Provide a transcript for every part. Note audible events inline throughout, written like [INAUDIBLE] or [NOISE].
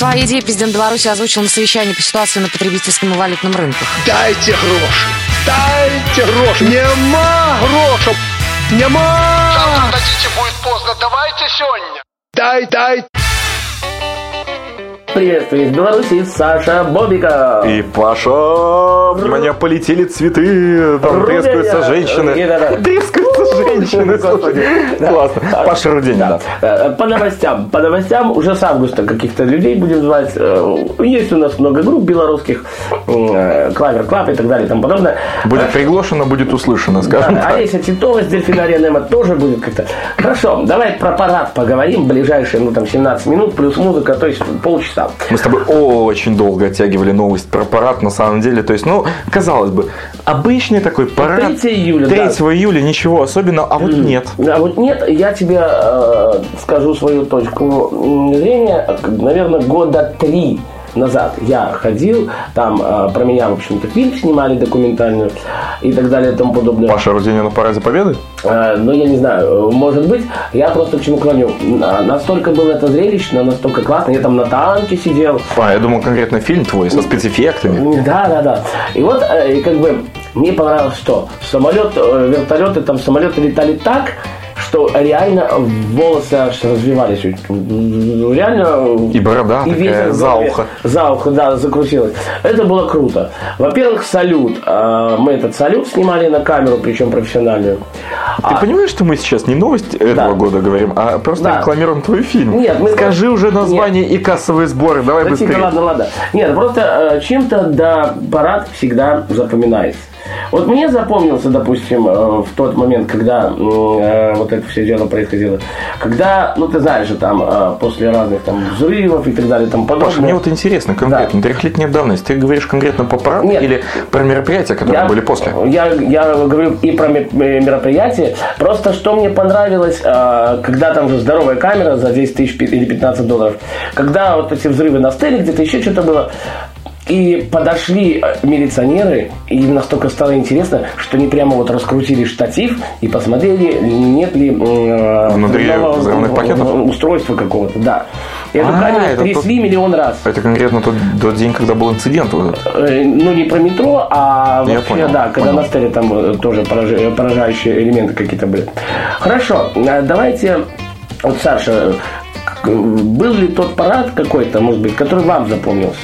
Свои идеи президент Беларуси озвучил на совещании по ситуации на потребительском и валютном рынках. Дайте гроши! Дайте гроши! Нема грошей! Нема! Завтра дадите, будет поздно. Давайте сегодня. Дай, дай! Приветствую из Беларуси Саша Бобика. И Паша, внимание, полетели цветы, там Руденя. трескаются женщины. Да-да. Трескаются женщины, Господи. слушай. Классно. Паша Руденя, да. Э, По новостям. По новостям уже с августа каких-то людей будем звать. Э, Есть у нас много групп белорусских, э, Clover Club и так далее и тому подобное. Будет приглашено, будет услышано, скажем так. Олеся Титова с дельфинария Немо тоже будет как-то. Хорошо, давай про парад поговорим. Ближайшие, ну там 17 минут плюс музыка, то есть полчаса. Мы с тобой очень долго оттягивали новость про парад, на самом деле. То есть, ну, казалось бы, обычный такой парад. 3 июля, 3 да. июля, ничего особенного, а вот нет. А вот нет, я тебе э, скажу свою точку зрения. Наверное, года три назад я ходил, там э, про меня, в общем-то, фильм снимали документальный и так далее и тому подобное. Паша Руденя на параде Победы? Э, ну, я не знаю, может быть, я просто к чему клоню. На- Настолько было это зрелищно, настолько классно. Я там на танке сидел, А, я думал конкретно фильм твой со спецэффектами. да, да, да. И вот, э, как бы, мне понравилось что? Самолет, э, вертолеты, там самолеты летали так, что реально волосы аж развивались. Ну, Реально... И борода такая ветер в за ухо. За ухо, да, закрутилась. Это было круто. Во-первых, салют. Э, Мы этот салют снимали на камеру, причем профессиональную. Ты понимаешь, что мы сейчас не новость этого Да. года говорим, а просто Да. рекламируем твой фильм? Нет, мы- Скажи уже название и кассовые сборы, давай Да быстрее. тихо, ладно, ладно. Нет, просто э, чем-то да, парад всегда запоминается. Вот мне запомнился, допустим, э, в тот момент, когда э, вот это все дело происходило, когда, ну ты знаешь же, там э, после разных там взрывов и так далее, там подобное. Паша, мне вот интересно, конкретно, трехлетняя давность, ты говоришь конкретно по параду Нет. или про мероприятия, которые были после? Я, я говорю и про ме- ме- мероприятие. Просто что мне понравилось, э, когда там же здоровая камера за 10 тысяч или 15 долларов, когда вот эти взрывы на стеле, где-то еще что-то было, и подошли э, милиционеры, и им настолько стало интересно, что они прямо вот раскрутили штатив и посмотрели, нет ли э, Внутри взрывных пакетов? устройства какого-то, да. Эту А, камеру это трясли тот- миллион раз. Это конкретно тот, тот день, когда был инцидент. вот этот. Э, Ну, не про метро, а Я вообще, понял, да, когда понял. на стеле там э, тоже поражающие элементы какие-то были. Хорошо, давайте, вот, Саша, был ли тот парад какой-то, может быть, который вам запомнился?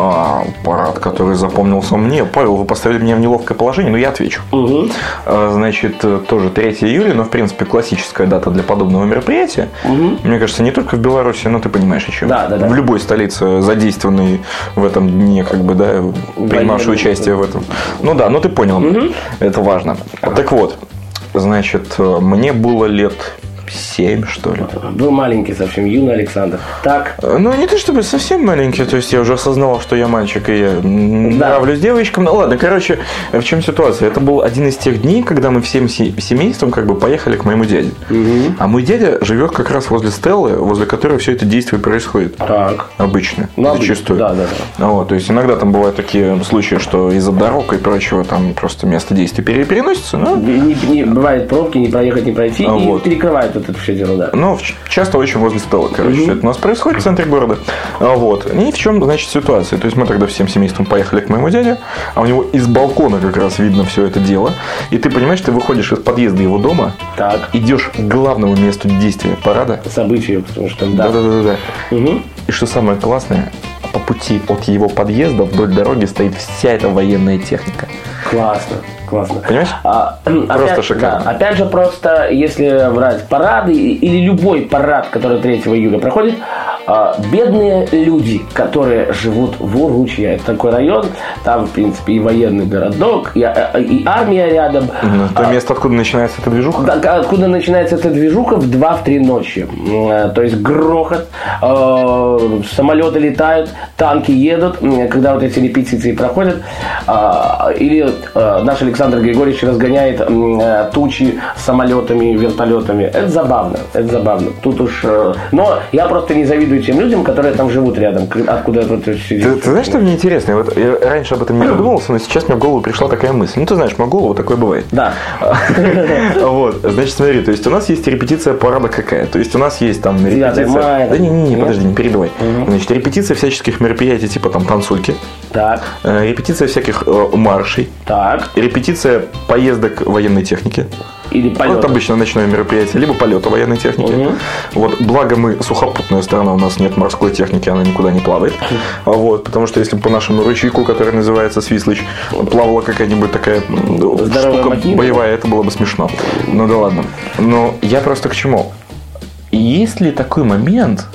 А, парад, который запомнился мне. Павел, вы поставили меня в неловкое положение, но я отвечу. Угу. Значит, тоже 3 июля, но, в принципе, классическая дата для подобного мероприятия. Мне кажется, не только в Беларуси, но ты понимаешь, о чем. Да, да, да. В любой столице, задействованной в этом дне, как бы, да, принимавшей Военный. участие в этом. Ну да, ну ты понял, это важно. Так вот, значит, э, мне было лет 7, что ли. Был маленький совсем, юный Александр. Так, Ну, не то чтобы совсем маленький, то есть я уже осознавал, что я мальчик и я Да. нравлюсь девочкам. Ну ладно, короче, в чем ситуация? Это был один из тех дней, когда мы всем се- семейством как бы поехали к моему дяде. А мой дядя живет как раз возле Стеллы, возле которой все это действие происходит. так. Обычно, Ну, зачастую. да, да, да. Ну Вот, то есть иногда там бывают такие случаи, что из-за дорог и прочего там просто место действия пере- переносится, но Не, не- бывает пробки, не проехать, не пройти, А и вот. перекрывают вот это все дело, да. Ну, часто очень возле стола, короче, все это у нас происходит в центре города. А, Вот. И в чем, значит, ситуация? То есть мы тогда всем семейством поехали к моему дяде, а у него из балкона как раз видно все это дело. И ты понимаешь, ты выходишь из подъезда его дома, Так, идешь к главному месту действия парада. события, потому что, да. Да-да-да. Мгм. И что самое классное, по пути от его подъезда вдоль дороги стоит вся эта военная техника. Классно, классно. Понимаешь? А, Просто опять, шикарно. да, опять же, просто если брать парады или любой парад, который 3 июля проходит, а, бедные люди, которые живут в Уручье, это такой район, там, в принципе, и военный городок, и, а- и армия рядом. Ну, То место, откуда начинается эта движуха. Да, откуда начинается эта движуха в 2-3 ночи. Э, То есть грохот, э, самолеты летают, танки едут, когда вот эти репетиции проходят. А, Или э, наш Александр Григорьевич разгоняет э, тучи самолетами, вертолетами. Это забавно, это забавно. Тут уж... э, Но я просто не завидую тем людям, которые там живут рядом, откуда это все Ты, ты знаешь, что мне интересно? Вот я раньше об этом не задумывался, но сейчас мне в голову пришла такая мысль. Ну, ты знаешь, мою голову такое бывает. Да. [LAUGHS] Вот, значит, смотри, то есть у нас есть репетиция парада какая? То есть у нас есть там 9 репетиция... Да не, не, не, подожди, не перебивай. Значит, репетиция всяческих мероприятий, типа там танцульки, Так, э, репетиция всяких маршей, так. репетиция поездок военной техники. Или Вот полет. обычно ночное мероприятие, либо полета военной техники. Вот, благо мы сухопутная страна, у нас нет морской техники, она никуда не плавает. А Вот, потому что если бы по нашему ручейку, который называется Свислыч, плавала какая-нибудь такая Здоровая штука махина. боевая, это было бы смешно. Ну да ладно. Но я просто к чему? Есть ли такой момент,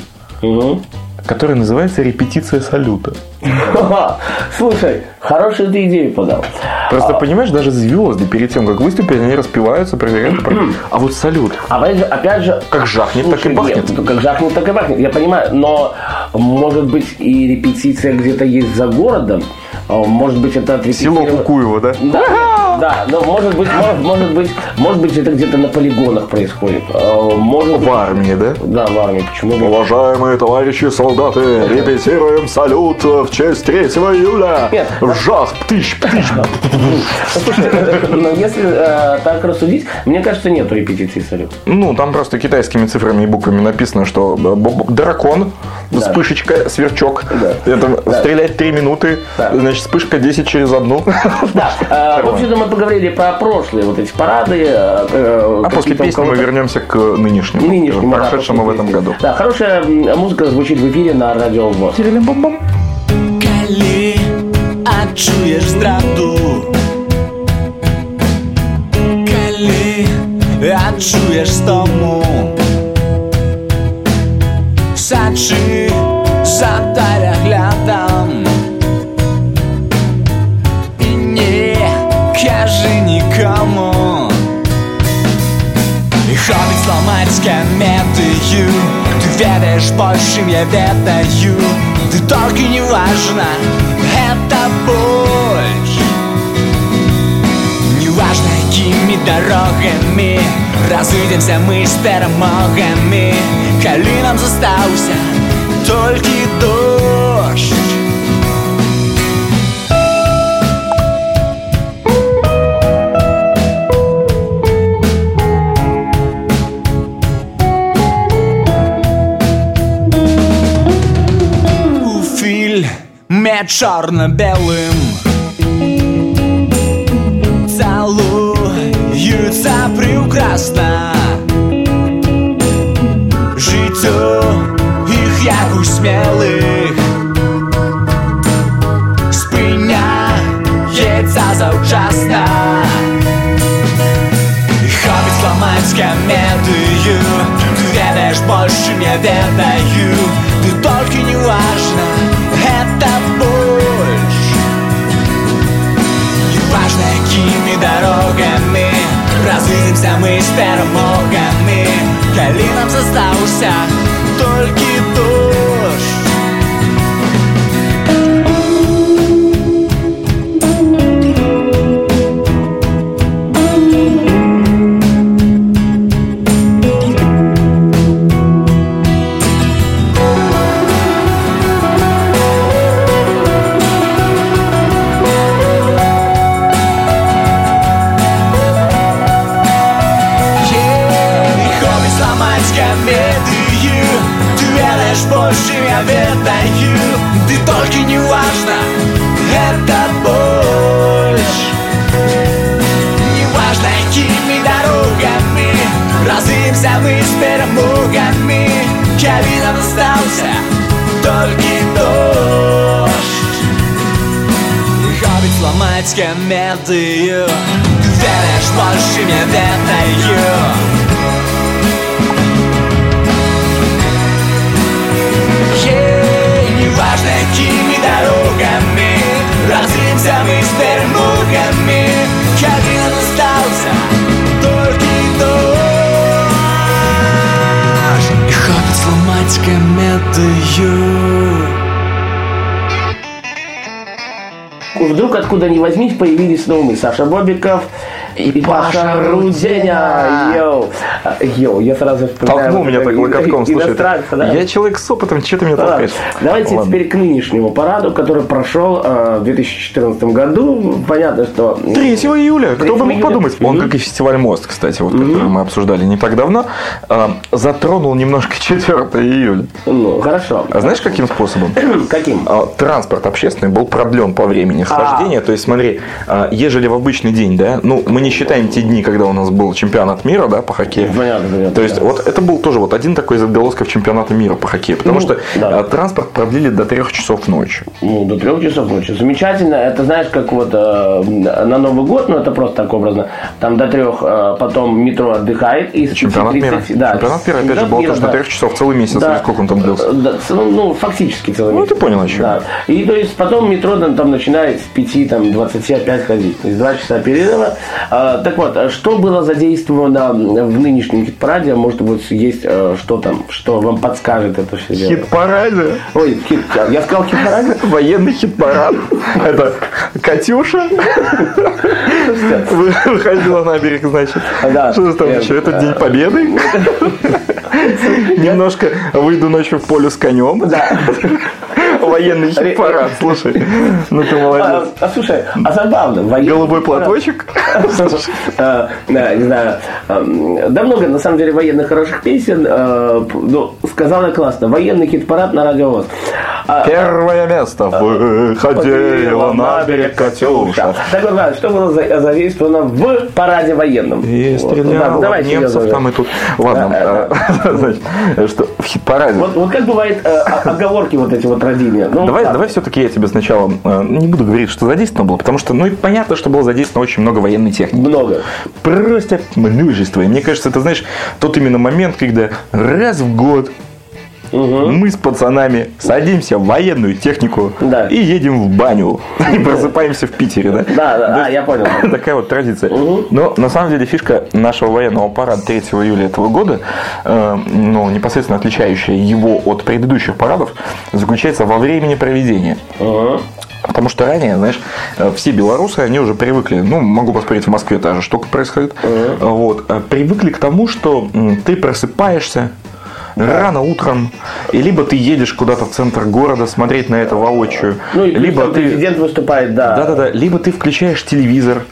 Мгм. который называется репетиция салюта? [LAUGHS] Слушай, хорошую ты идею подал. Просто, понимаешь, даже звезды перед тем, как выступить, они распеваются, проверяют. А вот салют, А опять же, опять же, как жахнет, так и бахнет. нет, как жахнет, так и бахнет. Я понимаю, но может быть и репетиция где-то есть за городом. А, Может быть, это Село отрепетировано- Кукуево, да? Да, да, но может быть, может, может быть, может быть, это где-то на полигонах происходит. А, Может В армии, да? да, в армии, почему бы? Уважаемые товарищи солдаты, репетируем салют в честь 3 июля. Нет. Жах, птыщ, птыщ. [LAUGHS] Слушай, если э, так рассудить, мне кажется, нету репетиции салют. Ну, там просто китайскими цифрами и буквами написано, что б- дракон, вспышечка, сверчок. Это стрелять 3 минуты, значит, вспышка 10 через одну. [LAUGHS] Да, э, в общем-то, мы поговорили про прошлые вот эти парады. э, э, А после песни мы вернемся к нынешнему, нынешнему, да, прошедшему в после этом песни. году. Да, хорошая музыка звучит в эфире на радио ВОЗ. Калі здраду Калі адчуеш стому Сачы за ведаеш больш, чым я ведаю Ты толькі не важна, гэта больш Неважна, якімі дарогамі Разыдземся мы з перамогамі Калі нам застаўся толькі дождь Фільме камедыю Ты ведаеш больш, чым я ведаю Ей, неважно, якімі дорогами Разымся мы з перемогами Калі нам остался толькі дождь І хопіць зламаць камедыю Вдруг откуда ни возьмись появились мы. Саша Бобиков, и Паша Руденя. Йоу. А, Йоу, я сразу вспоминаю Толкнул меня так локотком, слушай. да? Я человек с опытом, что ты меня толкаешь? Давайте Ладно. теперь к нынешнему параду, который прошел э, в 2014 году. Понятно, что... 3 июля, кто 3 бы мог июля. подумать. Он, как и фестиваль Мост, кстати, вот, который мы обсуждали не так давно, э, затронул немножко [LAUGHS] 4 июля. Ну, хорошо. А знаешь, каким способом? [CLEARS THROAT] Каким? А, Транспорт общественный был продлен по времени схождения. То есть, смотри, а, ежели в обычный день, да, ну, мы не считаем те дни, когда у нас был чемпионат мира, да, по хоккею. Понятно, понятно, То есть, да. вот это был тоже вот один такой из отголосков чемпионата мира по хоккею. Потому Ну, что да. а, транспорт продлили до трех часов ночи. Ну, до трех часов ночи. Замечательно. Это знаешь, как вот э, на Новый год, ну это просто так образно. Там до трех, э, потом метро отдыхает. И Чемпионат мира. 5:30 Да, Чемпионат мира, опять же, чемпионат был мира, тоже до да. трех часов целый месяц, Да. или сколько он там длился. Э, да, ну, ну, фактически целый Ну, месяц. ты понял, о чем. Да. И то есть потом метро там, там начинает с 5, там, 20 опять ходить. То есть 2 часа перерыва. А, так вот, а что было задействовано в нынешнем хит-параде? Может быть, есть э, что там, что вам подскажет это все дело? Хит-параде. Ой, хит, я сказал хит-параде? [LAUGHS] Военный хит-парад. Это Катюша Вы- выходила на берег, значит. Да. Что там Э, еще? Это День Победы. [LAUGHS] Немножко выйду ночью в поле с конем. Да. Военный хит-парад, слушай. Ну ты А, молодец. а, слушай, а забавно. Голубой платочек. А, да, не знаю. Да много, на самом деле, военных хороших песен. а, Ну, сказала классно. Военный хит-парад на радио ВОЗ. А, Первое место выходила на берег Катюша. Так вот, что было за- задействовано в параде военном? И давайте немцев там и тут. Ладно, а, [LAUGHS] что в хит-параде. Вот, как бывает э, оговорки вот эти вот родения? Ну, Давай, давай все-таки я тебе сначала э, не буду говорить, что задействовано было, потому что, ну и понятно, что было задействовано очень много военной техники. Много. Просто множество. И мне кажется, это, знаешь, тот именно момент, когда раз в год мы с пацанами садимся в военную технику Да. и едем в баню. И просыпаемся в Питере, да? Да, да, а, я понял. [LAUGHS] Такая вот традиция. Но на самом деле фишка нашего военного парада 3 июля этого года, э, ну, непосредственно отличающая его от предыдущих парадов, заключается во времени проведения. Потому что ранее, знаешь, э, все белорусы, они уже привыкли, ну, могу поспорить, в Москве та же штука происходит, вот, э, привыкли к тому, что ты просыпаешься, Рано утром, и либо ты едешь куда-то в центр города смотреть на это воочию, Ну, либо ты президент выступает, да. да-да-да, либо ты включаешь телевизор,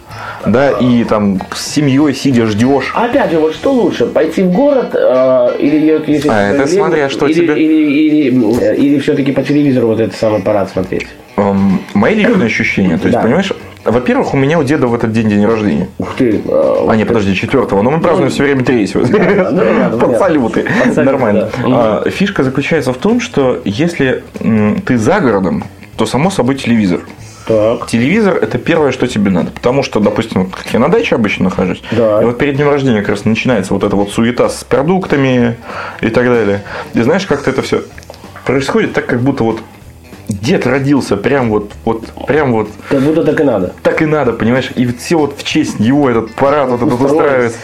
да, и там с семьей сидя ждешь. Опять же, вот что лучше, пойти в город э, или если А, это время, смотря, что или, тебе- или, или, э, или все-таки по телевизору вот этот самый парад смотреть. Эм, мои личные ощущения, то есть, Да. понимаешь, во-первых, у меня у деда в этот день день рождения. Ух ты. э, А, не, подожди, четвертого. Но мы празднуем все время третьего. ну, Под салюты. Нормально. А, Фишка заключается в том, что если ты за городом, то само собой телевизор. Так. Телевизор – это первое, что тебе надо. Потому что, допустим, вот как я на даче обычно нахожусь, Да. и вот перед днем рождения как раз начинается вот эта вот суета с продуктами и так далее. И знаешь, как-то это все происходит так, как будто вот дед родился прям вот, вот, прям вот Как будто так и надо. так и надо, понимаешь? И все вот в честь его этот парад вот этот устраивается.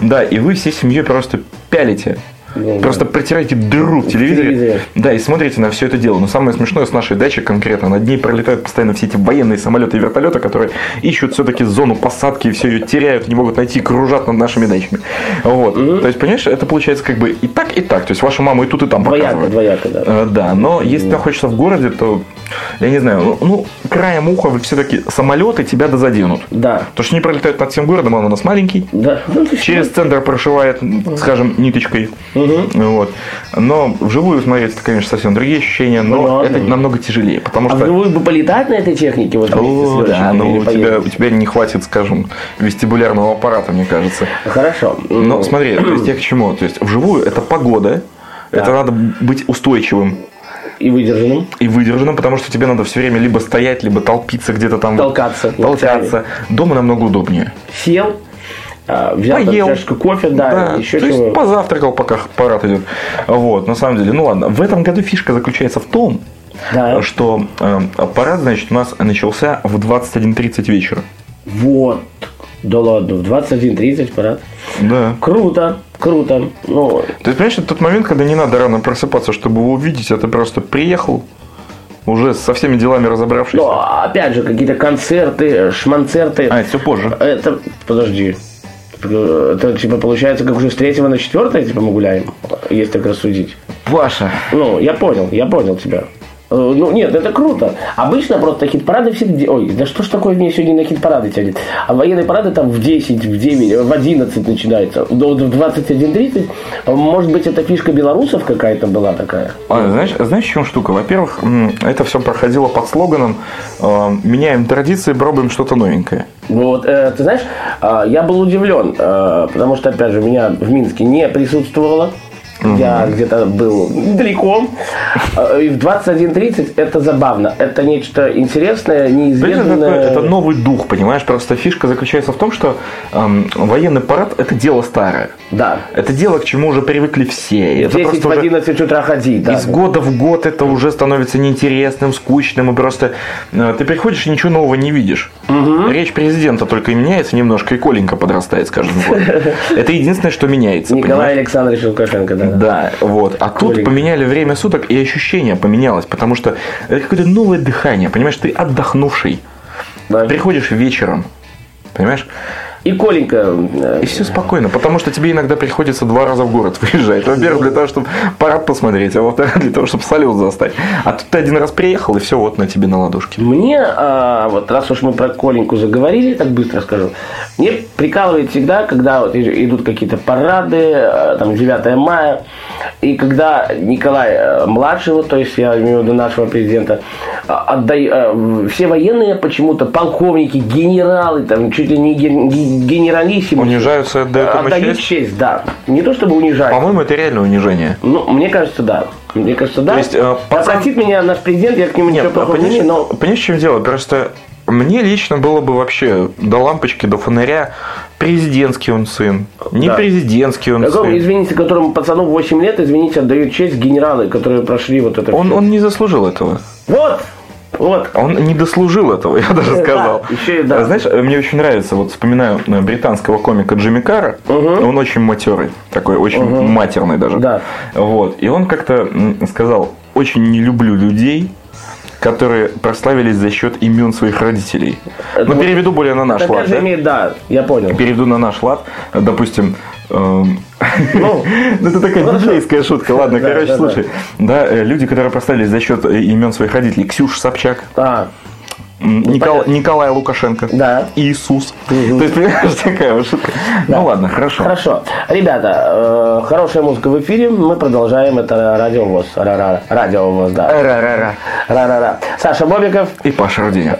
Да, и вы всей семьей просто пялите. Ну, Просто протираете дыру в телевизоре. телевизоре. Да, и смотрите на все это дело. Но самое смешное с нашей дачи конкретно, над ней пролетают постоянно все эти военные самолеты и вертолеты, которые ищут все-таки зону посадки и все ее теряют, не могут найти, кружат над нашими дачами. Вот. То есть, понимаешь, это получается как бы и так, и так. То есть, вашу маму и тут, и там Двояко, показывают. двояко, да. Э, Да, но если ты находишься в городе, то, я не знаю, ну, ну, краем уха все-таки самолеты тебя дозаденут. Да. Потому что они пролетают над всем городом, а он у нас маленький. Да. Ну, Через центр прошивает, скажем, ниточкой. Вот. Но вживую смотреть, это, конечно, совсем другие ощущения, но Понятно. это намного тяжелее. Потому А что... вживую бы полетать на этой технике? Вот, О, да, но или у тебя, у тебя не хватит, скажем, вестибулярного аппарата, мне кажется. Хорошо. Но смотри, то есть я к чему? То есть вживую это погода, это надо быть устойчивым И выдержанным. и выдержанным, потому что тебе надо все время либо стоять, либо толпиться где-то там. Толкаться. Толкаться. Дома намного удобнее. Сел, а, взял там Поел. чашку кофе, да, еще то чего. есть позавтракал, пока парад идет. Вот, на самом деле, ну ладно. В этом году фишка заключается в том, Да. что э, парад, значит, у нас начался в 21.30 вечера. Вот. Да ладно, в 21.30 парад. Да. Круто, круто. Ну, есть, понимаешь, это тот момент, когда не надо рано просыпаться, чтобы его увидеть, а ты просто приехал, Уже со всеми делами разобравшись. Ну, опять же, какие-то концерты, шманцерты. А, это все позже. Это, подожди. Это, типа, получается, как уже с третьего на четвертое, типа, мы гуляем, если так рассудить. Паша. Ну, я понял, я понял тебя. Э, Ну, нет, это круто. Обычно просто хит-парады всегда... Ой, да что ж такое мне сегодня на хит-парады тянет? А военные парады там в 10, в 9, в 11 начинаются. До в 21.30. Может быть, это фишка белорусов какая-то была такая? А, знаешь, знаешь, в чем штука? Во-первых, это все проходило под слоганом э, «Меняем традиции, пробуем что-то новенькое». Вот, э, ты знаешь, э, я был удивлен, э, потому что, опять же, меня в Минске не присутствовало. Я где-то был далеко. Э, И в 21.30 это забавно. Это нечто интересное, Понимаешь, это, это новый дух, понимаешь? Просто фишка заключается в том, что эм, военный парад – это дело старое. Да. Это дело, к чему уже привыкли все. Это 10 просто в уже 11 утра ходить. Да. из года в год это уже становится неинтересным, скучным. И просто э, ты приходишь и ничего нового не видишь. Речь президента только и меняется немножко, и Коленька подрастает с каждым годом. [LAUGHS] Это единственное, что меняется. Николай? Александрович Лукашенко, да. Да, вот. А тут поменяли время суток, и ощущение поменялось, потому что это какое-то новое дыхание, понимаешь, ты отдохнувший. Да. Приходишь вечером, понимаешь? И Коленька, э, И все спокойно, потому что тебе иногда приходится два раза в город [LAUGHS] выезжать. Во-первых, для того, чтобы парад посмотреть, а во-вторых, для того, чтобы салют застать. А тут ты один раз приехал, и все вот на тебе на ладошке. Мне, а, вот раз уж мы про Коленьку заговорили, так быстро скажу, мне прикалывает всегда, когда вот идут какие-то парады, а, там 9 мая, и когда Николай э, младший, вот, то есть я имею в виду нашего президента, а, отдай- а, все военные почему-то, полковники, генералы, там чуть ли не ген- ге- генералиссимы, Унижаются отдают отдают честь? честь, да. Не то чтобы унижать. По-моему, это реально унижение. Ну, мне кажется, да. Мне кажется, да. То есть, э, пацан- Простит меня наш президент, я к нему ничего Нет, плохого не понимаешь, имею, но понимаешь, в чем дело? Просто мне лично было бы вообще до лампочки, до фонаря президентский он сын, не Да. президентский он Какому, сын. извините, которому пацану 8 лет, извините, отдают честь генералы, которые прошли вот это Он, всё. он не заслужил этого. Вот! Вот! Он не дослужил этого, я даже Да, сказал. еще и да. Знаешь, мне очень нравится, вот вспоминаю э, британского комика Джимми Карра. Он очень матерый, такой очень матерный даже. Да. Вот. И он как-то сказал, очень не люблю людей, которые прославились за счет имен своих родителей. Это Ну, вот- переведу более на наш Это лад. да? имеет, да, я понял. Переведу на наш лад. Допустим, эм, Ну, [LAUGHS] ну, это такая библейская шутка. Ладно, короче, слушай. Да, э, люди, которые прославились за счет э, имен своих родителей. Ксюша Собчак, а, Никол- понятно. Николай Лукашенко, Да. Иисус. То есть, понимаешь, такая вот шутка. Ну ладно, хорошо. хорошо. Ребята, э, хорошая музыка в эфире, мы продолжаем, это радиовоз, ра-ра, радиовоз, да. Ра-ра-ра. Ра-ра-ра. Саша Бобиков, И Паша Руденя.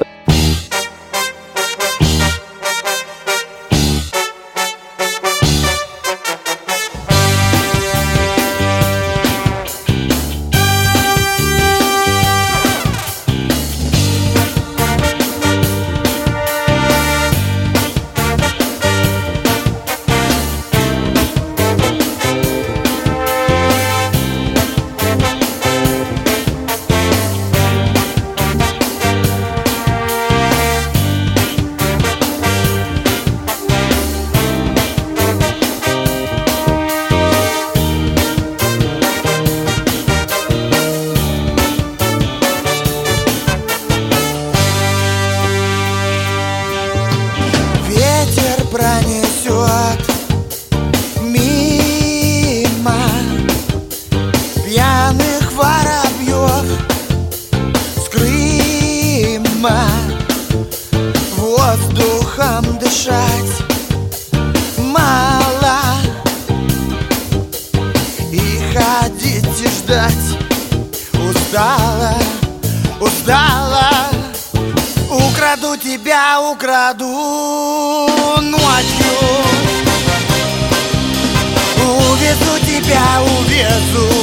Увезу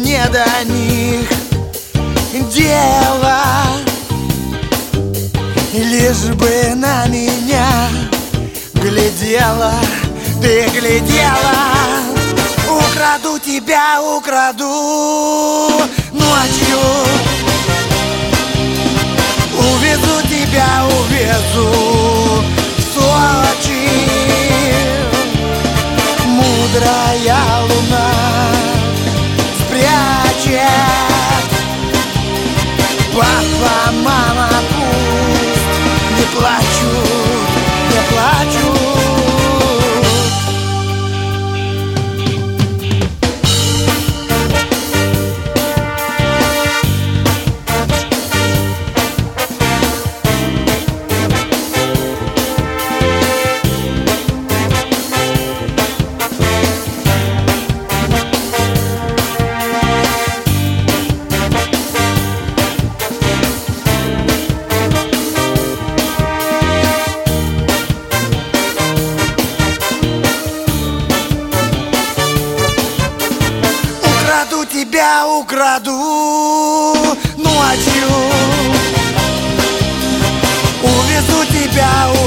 мне до них. Дела Лишь бы на меня глядела, ты глядела. Украду тебя, украду ночью украду. Ночью Увезу тебя, увезу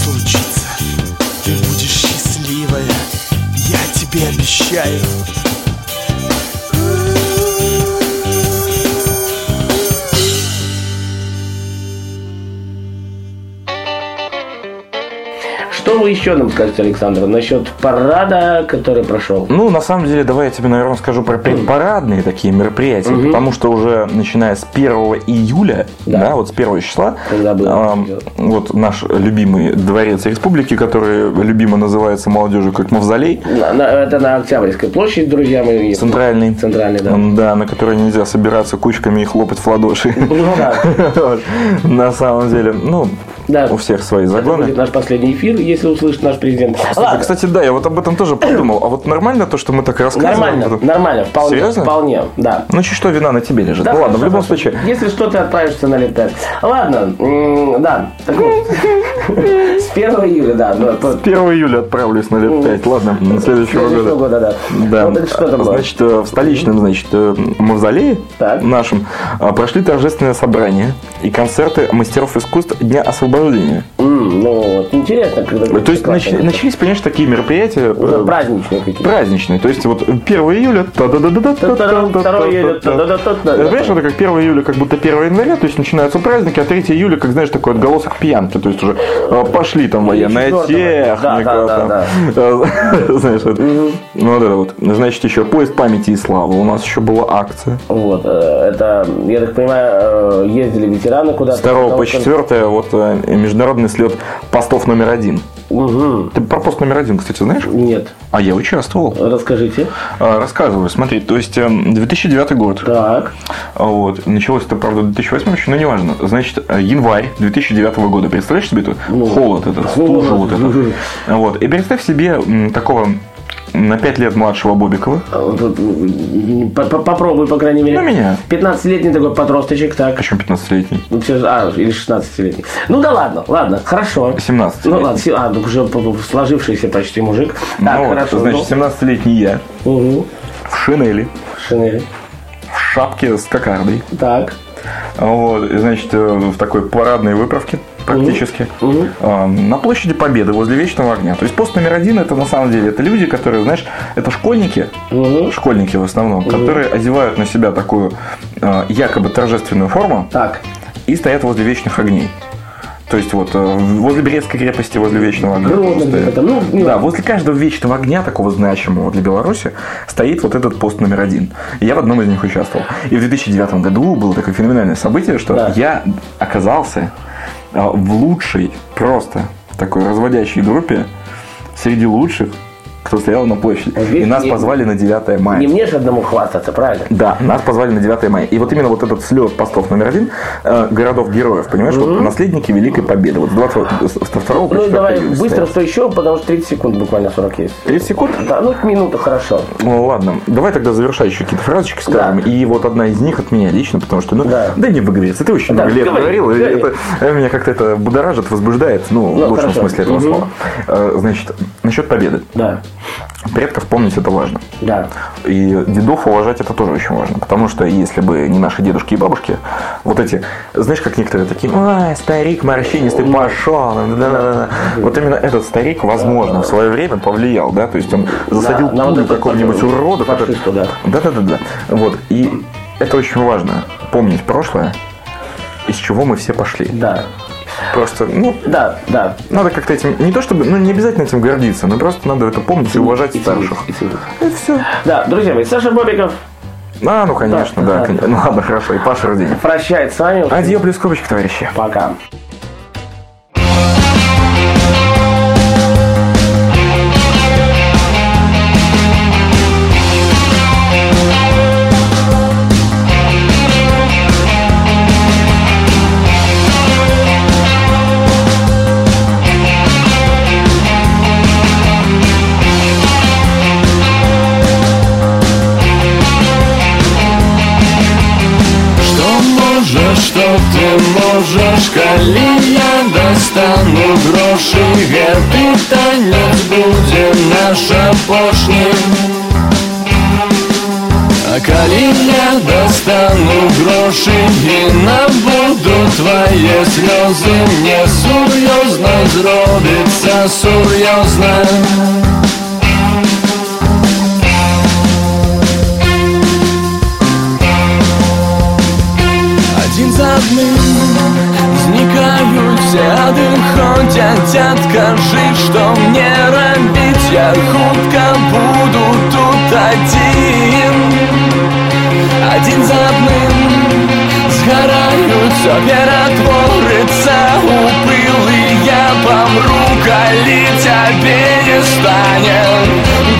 случится. Ты будешь счастливая Я тебе обещаю Что вы еще нам скажете, Александр, насчет парада, который прошел? Ну, на самом деле, давай я тебе, наверное, скажу про предпарадные такие мероприятия, потому что уже начиная с 1 июля, Да. да, вот с 1 числа, это дело. вот наш любимый дворец республики, который любимо называется молодежью как Мавзолей, На- на- это на Октябрьской площади, друзья мои. центральный, Центральный, да. Да, на который нельзя собираться кучками и хлопать в ладоши. Ну да. [LAUGHS] На самом деле, ну, Да. у всех свои Это загоны. будет наш последний эфир, если услышит наш президент. Слушай, Ладно, кстати, да, я вот об этом тоже подумал. А вот нормально то, что мы так рассказываем? нормально, нормально, вполне, Серьезно? вполне, да. Ну, чуть что, вина на тебе лежит. Да, ну ладно, в любом случае. Если что, ты отправишься на лет пять. Ладно, да. [LAUGHS] С 1 июля, да. ну, по- 1 июля отправлюсь на лет 5. Ладно, на следующего года. года, да. Да, это что там значит, э, в столичном, значит, э, мавзолее нашем э, прошли торжественные собрания и концерты мастеров искусств Дня освобождения. М, Ну, вот, интересно, когда... То есть нач- начались, понимаешь, такие мероприятия Уже э, праздничные какие-то. праздничные. То есть вот 1 июля... Второе июля, та-да-да-да-да-да-да. Это, Понимаешь, это как 1 июля, как будто 1 января, то есть начинаются праздники, а 3 июля, как знаешь, такой отголосок пьянки, то есть уже пошли там военная техника, знаешь, ну вот это вот, значит, еще поезд памяти и славы, у нас еще была акция. Вот, это, я так понимаю, ездили ветераны куда-то. С 2 по Потому что- 4 вот международный слет постов номер один. Мгм. Ты про пост номер один, кстати, знаешь? Нет, А я участвовал. расскажите. А, Рассказываю, смотри, то есть э, 2009 год, Так, А Вот. Началось это, правда, в 2008 еще, но неважно. Значит, э, январь 2009 года. Представляешь себе тут холод этот, стужа вот этот. [LAUGHS] Вот. И представь себе такого на 5 лет младшего Бобикова. А попробуй, по крайней мере. Ну, меня. 15-летний такой подросточек, так. Причем 15-летний. Ну, все а, или 16-летний. Ну да ладно, ладно, хорошо. 17 Ну ладно, а, ну, уже сложившийся почти мужик. Так, ну, хорошо. значит, 17-летний я ну, Угу. в шинели, Шинели. в шапке с кокардой. Так. Вот, значит, э, в такой парадной выправке практически. А, На площади Победы возле Вечного огня. То есть пост номер один это на самом деле это люди, которые, знаешь, это школьники, школьники в основном, которые одевают на себя такую э, якобы торжественную форму Так. и стоят возле вечных огней. То есть вот э, возле Брестской крепости, возле Вечного огня. Грозно там, ну, не да, важно. возле каждого Вечного огня, такого значимого для Беларуси, стоит вот этот пост номер один. И я в одном из них участвовал. И в 2009 году было такое феноменальное событие, что Да. я оказался э, в лучшей, просто такой разводящей группе среди лучших, кто стоял на площади. Видишь, И нас не- позвали на 9 мая. Не мне же одному хвастаться, правильно? Да, нас позвали на 9 мая. И вот именно вот этот слет постов номер один э, городов-героев, понимаешь, вот наследники Великой Победы. Вот с 22 по Ну и 4 давай июля быстро, стоял. что еще, потому что 30 секунд буквально 40 есть. 30 секунд? Да, ну минута хорошо. Ну ладно, давай тогда завершающие какие-то фразочки скажем. Да. И вот одна из них от меня лично, потому что, ну, Да. дай мне выговориться. Ты очень Да, много лет говори, говорил, говори. это э, меня как-то это будоражит, возбуждает, ну, Ну, в лучшем хорошо. смысле этого Мгм. слова. Э, Значит, насчет победы. Да, Предков помнить это важно. да. И дедов уважать это тоже очень важно. Потому что если бы не наши дедушки и бабушки, вот эти, знаешь, как некоторые такие, ой, старик морщинистый пошел. да-да-да-да». Вот именно этот старик, возможно, в свое время повлиял, да, то есть он засадил пулю какого-нибудь урода. который- фашисту, да. Да-да-да-да. Вот. И это очень важно, помнить прошлое, из чего мы все пошли. Да, Просто, ну, да, да. надо как-то этим, не то чтобы, ну, не обязательно этим гордиться, но просто надо это помнить и уважать старших. и все. Да, друзья мои, Саша Бобиков А, ну конечно, Да, да. да. Ну ладно, хорошо. И Паша Рудень. прощается с вами. Адьё, плюс кубочек, товарищи. Пока. Можешь, коли я достану гроши Гэты танец будет наш апошний А коли я достану гроши і набуду твои слезы Мне серьезно зробиться серьезно Один за одним зникають сяди Ходять, откажи, что мне робить? Я хутко буду тут один. Один за одним Згорают, все перетворится у пыли Я помру, коли тебе не станет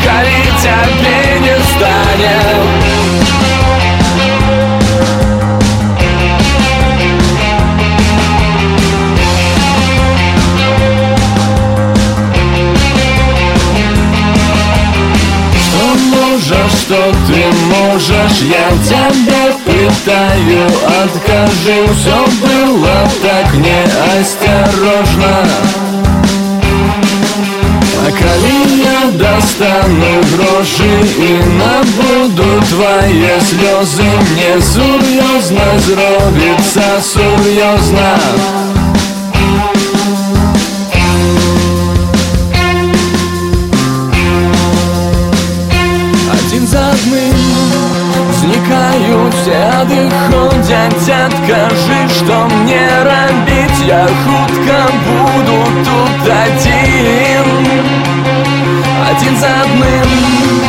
Коли тебе не станет что ты можешь, я тебя пытаю Откажи, все было так неосторожно. А коли я достану гроши и набуду твои слезы. Мне серьезно зробится серьезно сяди Ходять, откажи, что мне робить. Я хутко буду тут один. Один за одним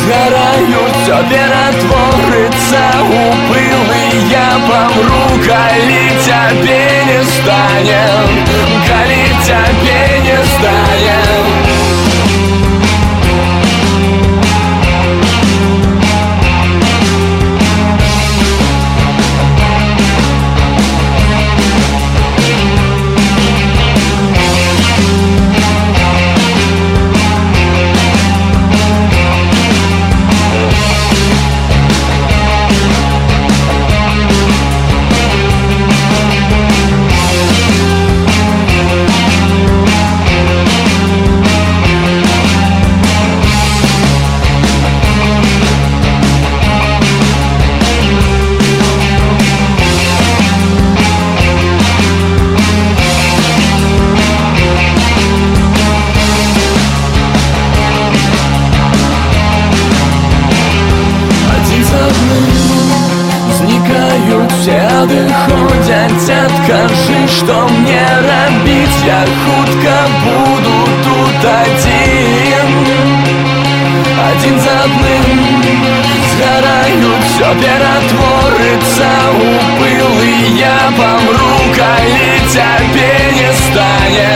Сгорают, все перетворится у пыли Я помру, коли тебе не станет Коли тебе не станет надыходзяць адкажы што мне рабіць я хутка буду тут адзін адзін за адным згараюць все ператворыцца у пылы я памру калі цябе не стане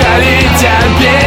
калі цябе